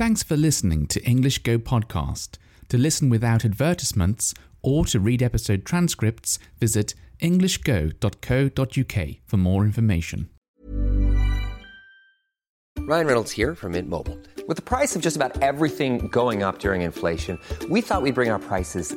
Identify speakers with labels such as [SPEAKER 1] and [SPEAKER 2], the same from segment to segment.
[SPEAKER 1] Thanks for listening to English Go Podcast. To listen without advertisements or to read episode transcripts, visit englishgo.co.uk for more information.
[SPEAKER 2] Ryan Reynolds here from Mint Mobile. With the price of just about everything going up during inflation, we thought we'd bring our prices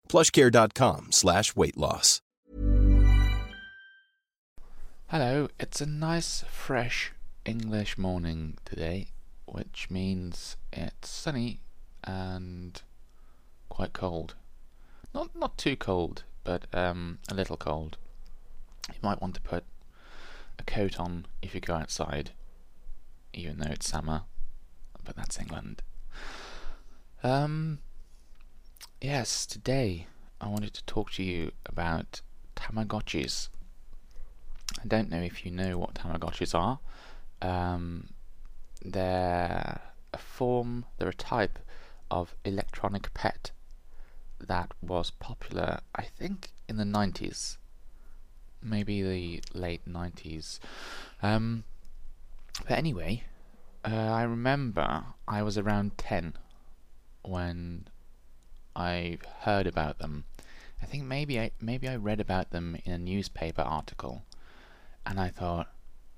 [SPEAKER 3] plushcare.com slash weight loss.
[SPEAKER 1] Hello, it's a nice, fresh English morning today, which means it's sunny and quite cold. Not not too cold, but um, a little cold. You might want to put a coat on if you go outside, even though it's summer, but that's England. Um, yes, today I wanted to talk to you about Tamagotchis. I don't know if you know what Tamagotchis are. Um, they're a form, they're a type of electronic pet that was popular, I think, in the 90s. Maybe the late 90s. Um, but anyway, uh, I remember I was around 10 when I heard about them. I think maybe I maybe I read about them in a newspaper article, and I thought,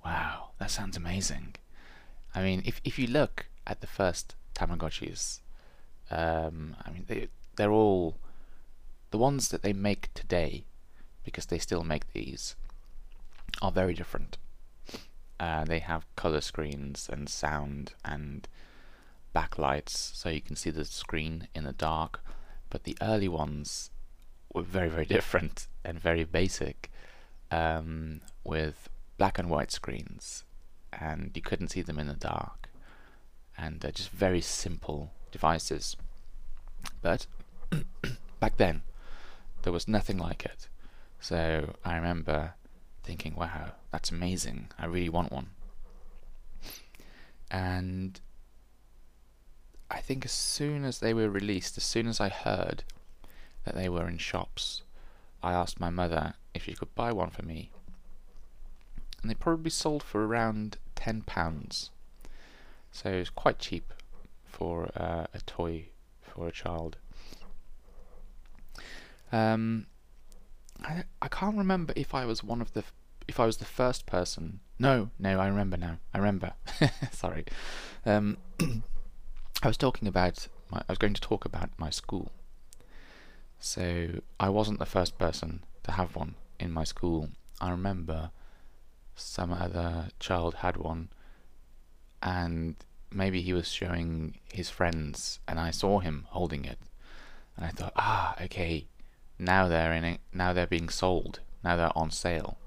[SPEAKER 1] wow, that sounds amazing. I mean, if if you look at the first Tamagotchis, um, I mean they they're all the ones that they make today, because they still make these, are very different. Uh, they have color screens and sound and backlights, so you can see the screen in the dark. But the early ones were very very different and very basic, um, with black and white screens, and you couldn't see them in the dark, and uh, just very simple devices. But back then, there was nothing like it. So I remember thinking, wow, that's amazing. I really want one. And I think as soon as they were released, as soon as I heard that they were in shops, I asked my mother if she could buy one for me. And they probably sold for around £10. So it's quite cheap for uh, a toy for a child. Um, I I can't remember if I was one of the if I was the first person. No, no, I remember now. I remember. Sorry. Um, I was talking about my, I was going to talk about my school. So I wasn't the first person to have one in my school. I remember some other child had one and maybe he was showing his friends and I saw him holding it and I thought, ah, okay, now they're in it, now they're being sold, now they're on sale.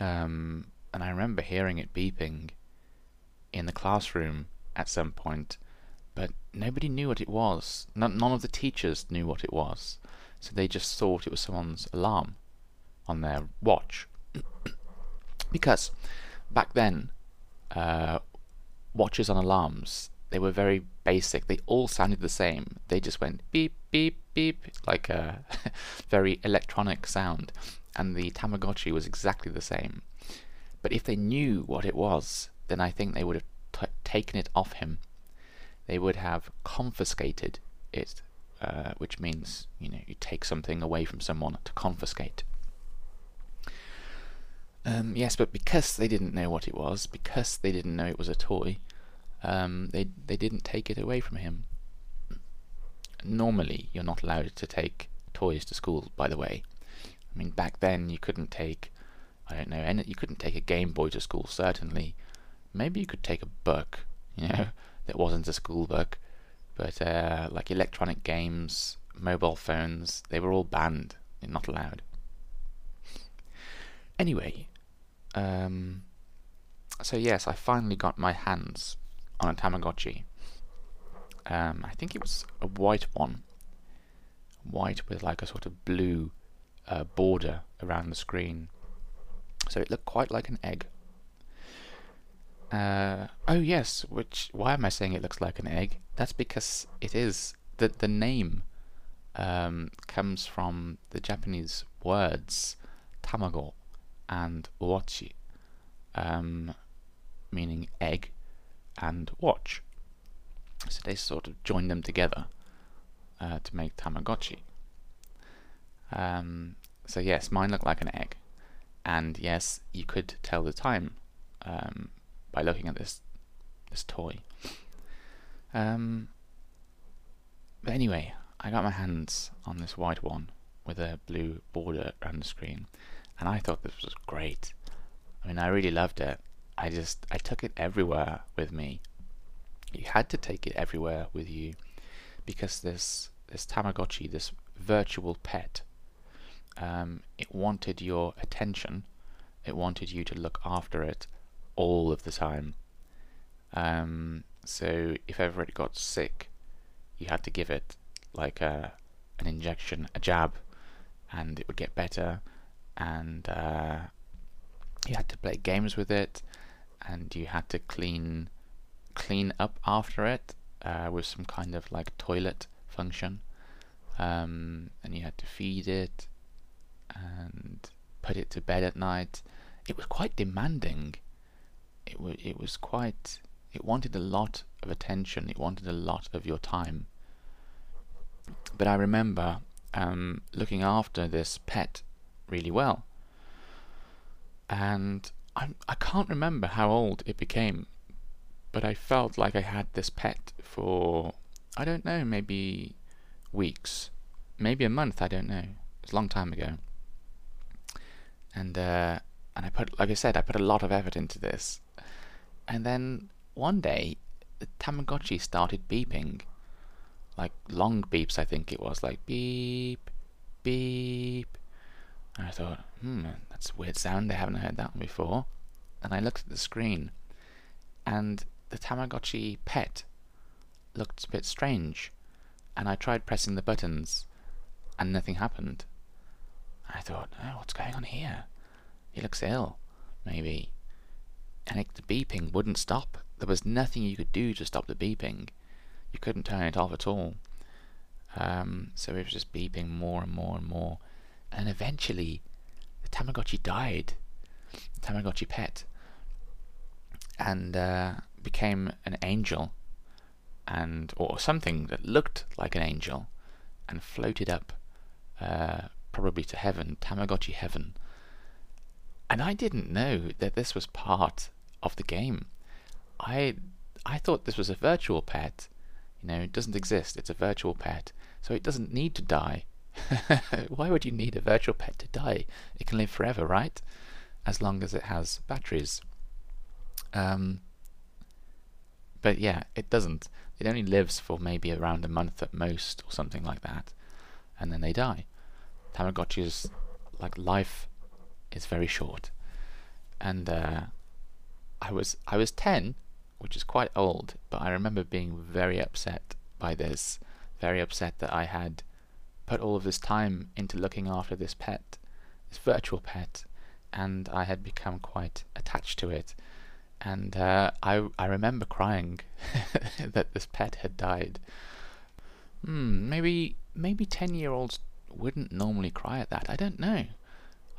[SPEAKER 1] Um, and I remember hearing it beeping in the classroom at some point, but nobody knew what it was. None, none of the teachers knew what it was, so they just thought it was someone's alarm on their watch. because back then, uh, watches on alarms they were very basic. They all sounded the same. They just went beep beep beep, like a very electronic sound, and the Tamagotchi was exactly the same. But if they knew what it was, then I think they would have taken it off him. They would have confiscated it, uh, which means you know you take something away from someone to confiscate. Um, yes, but because they didn't know what it was, because they didn't know it was a toy, um, they they didn't take it away from him. Normally, you're not allowed to take toys to school. By the way, I mean back then you couldn't take, I don't know, you couldn't take a Game Boy to school. Certainly, maybe you could take a book, you know, that wasn't a school book, but uh, like electronic games, mobile phones, they were all banned. Not allowed. Anyway, um, so yes, I finally got my hands on a Tamagotchi. Um, I think it was a white one, white with like a sort of blue uh, border around the screen. So it looked quite like an egg. Uh, oh yes, which why am I saying it looks like an egg? That's because it is. the The name um, comes from the Japanese words tamago and wachi, um, meaning egg and watch. So they sort of joined them together uh, to make Tamagotchi. Um, so yes, mine looked like an egg, and yes, you could tell the time um, by looking at this this toy. Um, but anyway, I got my hands on this white one with a blue border around the screen, and I thought this was great. I mean, I really loved it. I just I took it everywhere with me. You had to take it everywhere with you because this this Tamagotchi, this virtual pet, um, it wanted your attention. It wanted you to look after it all of the time. Um, so if ever it got sick, you had to give it like a an injection, a jab, and it would get better. And uh, you had to play games with it, and you had to clean clean up after it uh, with some kind of like toilet function. Um, and you had to feed it and put it to bed at night. It was quite demanding. It, it was quite. It wanted a lot of attention. It wanted a lot of your time. But I remember um, looking after this pet really well. And I, I can't remember how old it became, but I felt like I had this pet for, I don't know, maybe weeks, maybe a month, I don't know. It's a long time ago. And, uh, and I put, like I said, I put a lot of effort into this. And then one day, the Tamagotchi started beeping. Like long beeps, I think it was, like beep, beep. And I thought, hmm, that's a weird sound. I haven't heard that one before. And I looked at the screen, and the Tamagotchi pet looked a bit strange. And I tried pressing the buttons, and nothing happened. I thought, oh, what's going on here? He looks ill, maybe. And it, the beeping wouldn't stop. There was nothing you could do to stop the beeping. You couldn't turn it off at all. Um, so it was just beeping more and more and more. And eventually, the Tamagotchi died. The Tamagotchi pet. And uh, became an angel. And or something that looked like an angel. And floated up uh, probably to heaven, Tamagotchi heaven. And I didn't know that this was part of the game. I I thought this was a virtual pet. You know, it doesn't exist. It's a virtual pet, so it doesn't need to die. Why would you need a virtual pet to die? It can live forever, right? As long as it has batteries. Um, but yeah, it doesn't. It only lives for maybe around a month at most, or something like that, and then they die. Tamagotchi's like life is very short, and uh, I was I was ten, which is quite old, but I remember being very upset by this, very upset that I had put all of this time into looking after this pet, this virtual pet, and I had become quite attached to it. And uh, I I remember crying that this pet had died. Hmm, maybe maybe ten year olds wouldn't normally cry at that. I don't know.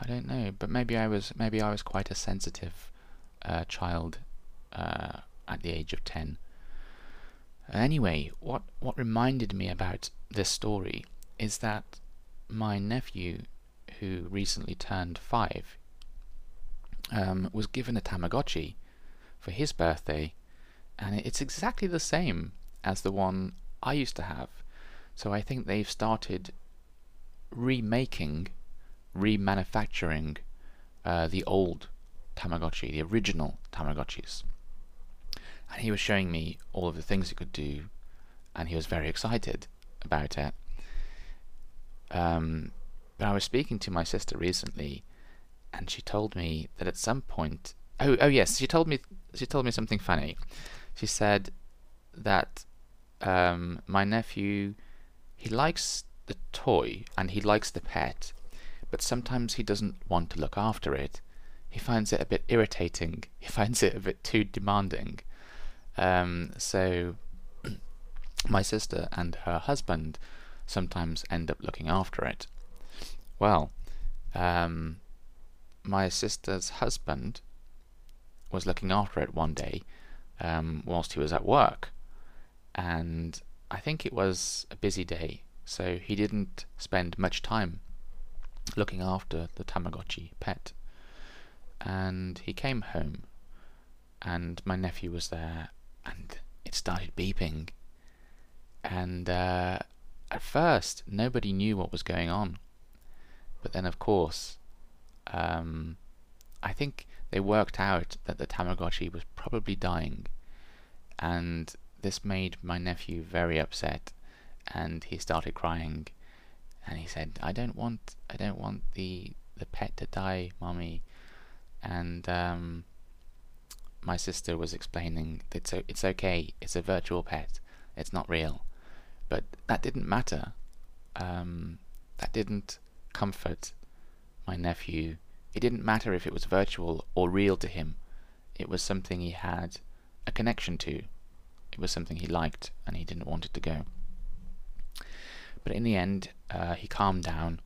[SPEAKER 1] I don't know, but maybe I was maybe I was quite a sensitive uh, child uh, at the age of ten. Anyway, what what reminded me about this story is that my nephew, who recently turned five, um, was given a Tamagotchi for his birthday, and it's exactly the same as the one I used to have. So I think they've started remaking, remanufacturing uh, the old Tamagotchi, the original Tamagotchis. And he was showing me all of the things it could do, and he was very excited about it. Um, but I was speaking to my sister recently, and she told me that at some point, oh, oh yes, she told me she told me something funny. She said that um, my nephew he likes the toy and he likes the pet, but sometimes he doesn't want to look after it. He finds it a bit irritating. He finds it a bit too demanding. Um, so my sister and her husband sometimes end up looking after it. Well, um, my sister's husband was looking after it one day um, whilst he was at work, and I think it was a busy day, so he didn't spend much time looking after the Tamagotchi pet. And he came home, and my nephew was there, and it started beeping. And uh, at first, nobody knew what was going on. But then, of course, um, I think they worked out that the Tamagotchi was probably dying, and this made my nephew very upset, and he started crying, and he said, "I don't want, I don't want the the pet to die, mommy," and um, my sister was explaining that it's it's okay, it's a virtual pet, it's not real, but that didn't matter. Um, that didn't comfort my nephew. It didn't matter if it was virtual or real to him. It was something he had a connection to. It was something he liked and he didn't want it to go. But in the end, uh, he calmed down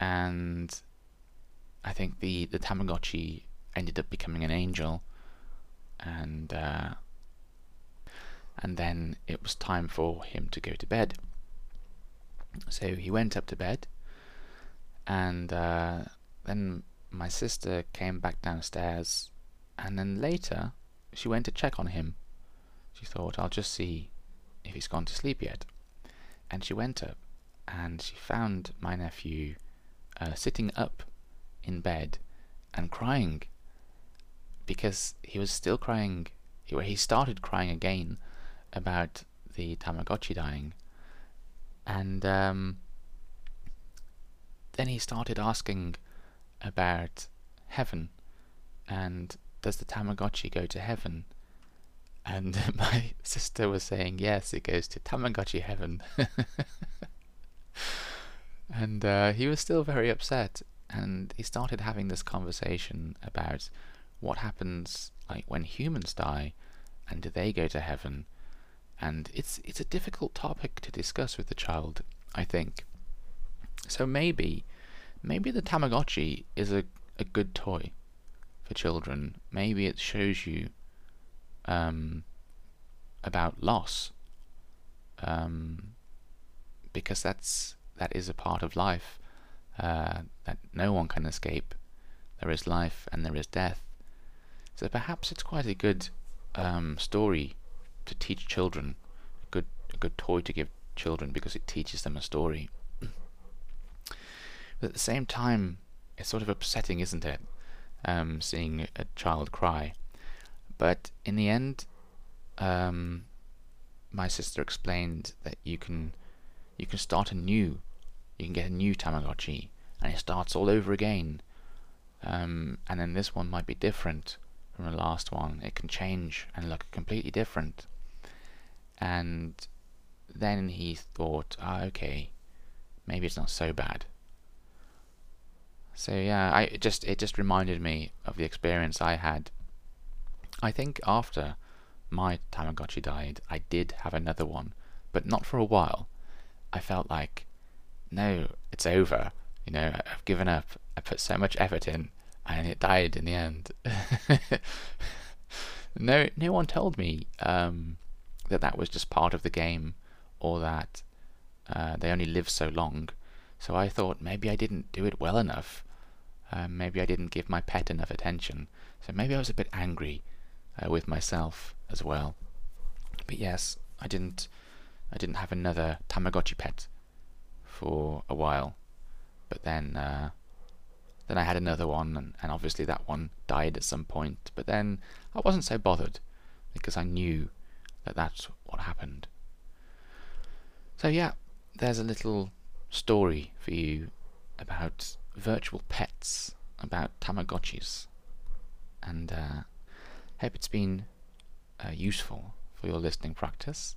[SPEAKER 1] and I think the, the Tamagotchi ended up becoming an angel and uh, and then it was time for him to go to bed. So he went up to bed and uh, then my sister came back downstairs, and then later she went to check on him. She thought, I'll just see if he's gone to sleep yet. And she went up, and she found my nephew uh, sitting up in bed and crying because he was still crying. He, started crying again about the Tamagotchi dying, and um, then he started asking about heaven and does the Tamagotchi go to heaven? And my sister was saying, yes, it goes to Tamagotchi heaven. and uh, he was still very upset. And he started having this conversation about what happens like when humans die and do they go to heaven? And it's it's a difficult topic to discuss with the child, I think. So maybe, maybe the Tamagotchi is a, a good toy for children. Maybe it shows you um, about loss, um, because that's that is a part of life uh, that no one can escape. There is life and there is death. So perhaps it's quite a good um, story to teach children, a good a good toy to give children because it teaches them a story. But at the same time, it's sort of upsetting, isn't it? Um, seeing a child cry. But in the end, um, my sister explained that you can you can start a new, you can get a new Tamagotchi, and it starts all over again. Um, and then this one might be different from the last one. It can change and look completely different. And then he thought, ah, okay, maybe it's not so bad. So yeah, I it just it just reminded me of the experience I had. I think after my Tamagotchi died, I did have another one but not for a while. I felt like, no, it's over. You know, I've given up. I put so much effort in, and it died in the end. no, no one told me um, that that was just part of the game, or that uh, they only live so long. So I thought maybe I didn't do it well enough. Uh, maybe I didn't give my pet enough attention. So maybe I was a bit angry uh, with myself as well. But yes, I didn't. I didn't have another Tamagotchi pet for a while. But then, uh, then I had another one, and, and obviously that one died at some point. But then I wasn't so bothered because I knew that that's what happened. So yeah, there's a little story for you about virtual pets, about Tamagotchis, and uh, hope it's been uh, useful for your listening practice.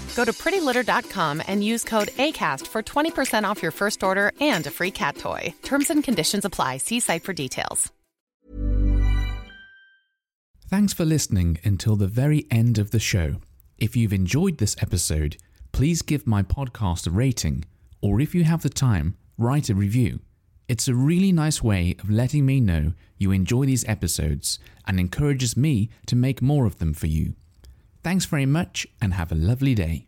[SPEAKER 4] Go to prettylitter.com and use code ACAST for 20% off your first order and a free cat toy. Terms and conditions apply. See site for details.
[SPEAKER 5] Thanks for listening until the very end of the show. If you've enjoyed this episode, please give my podcast a rating, or if you have the time, write a review. It's a really nice way of letting me know you enjoy these episodes and encourages me to make more of them for you. Thanks very much and have a lovely day.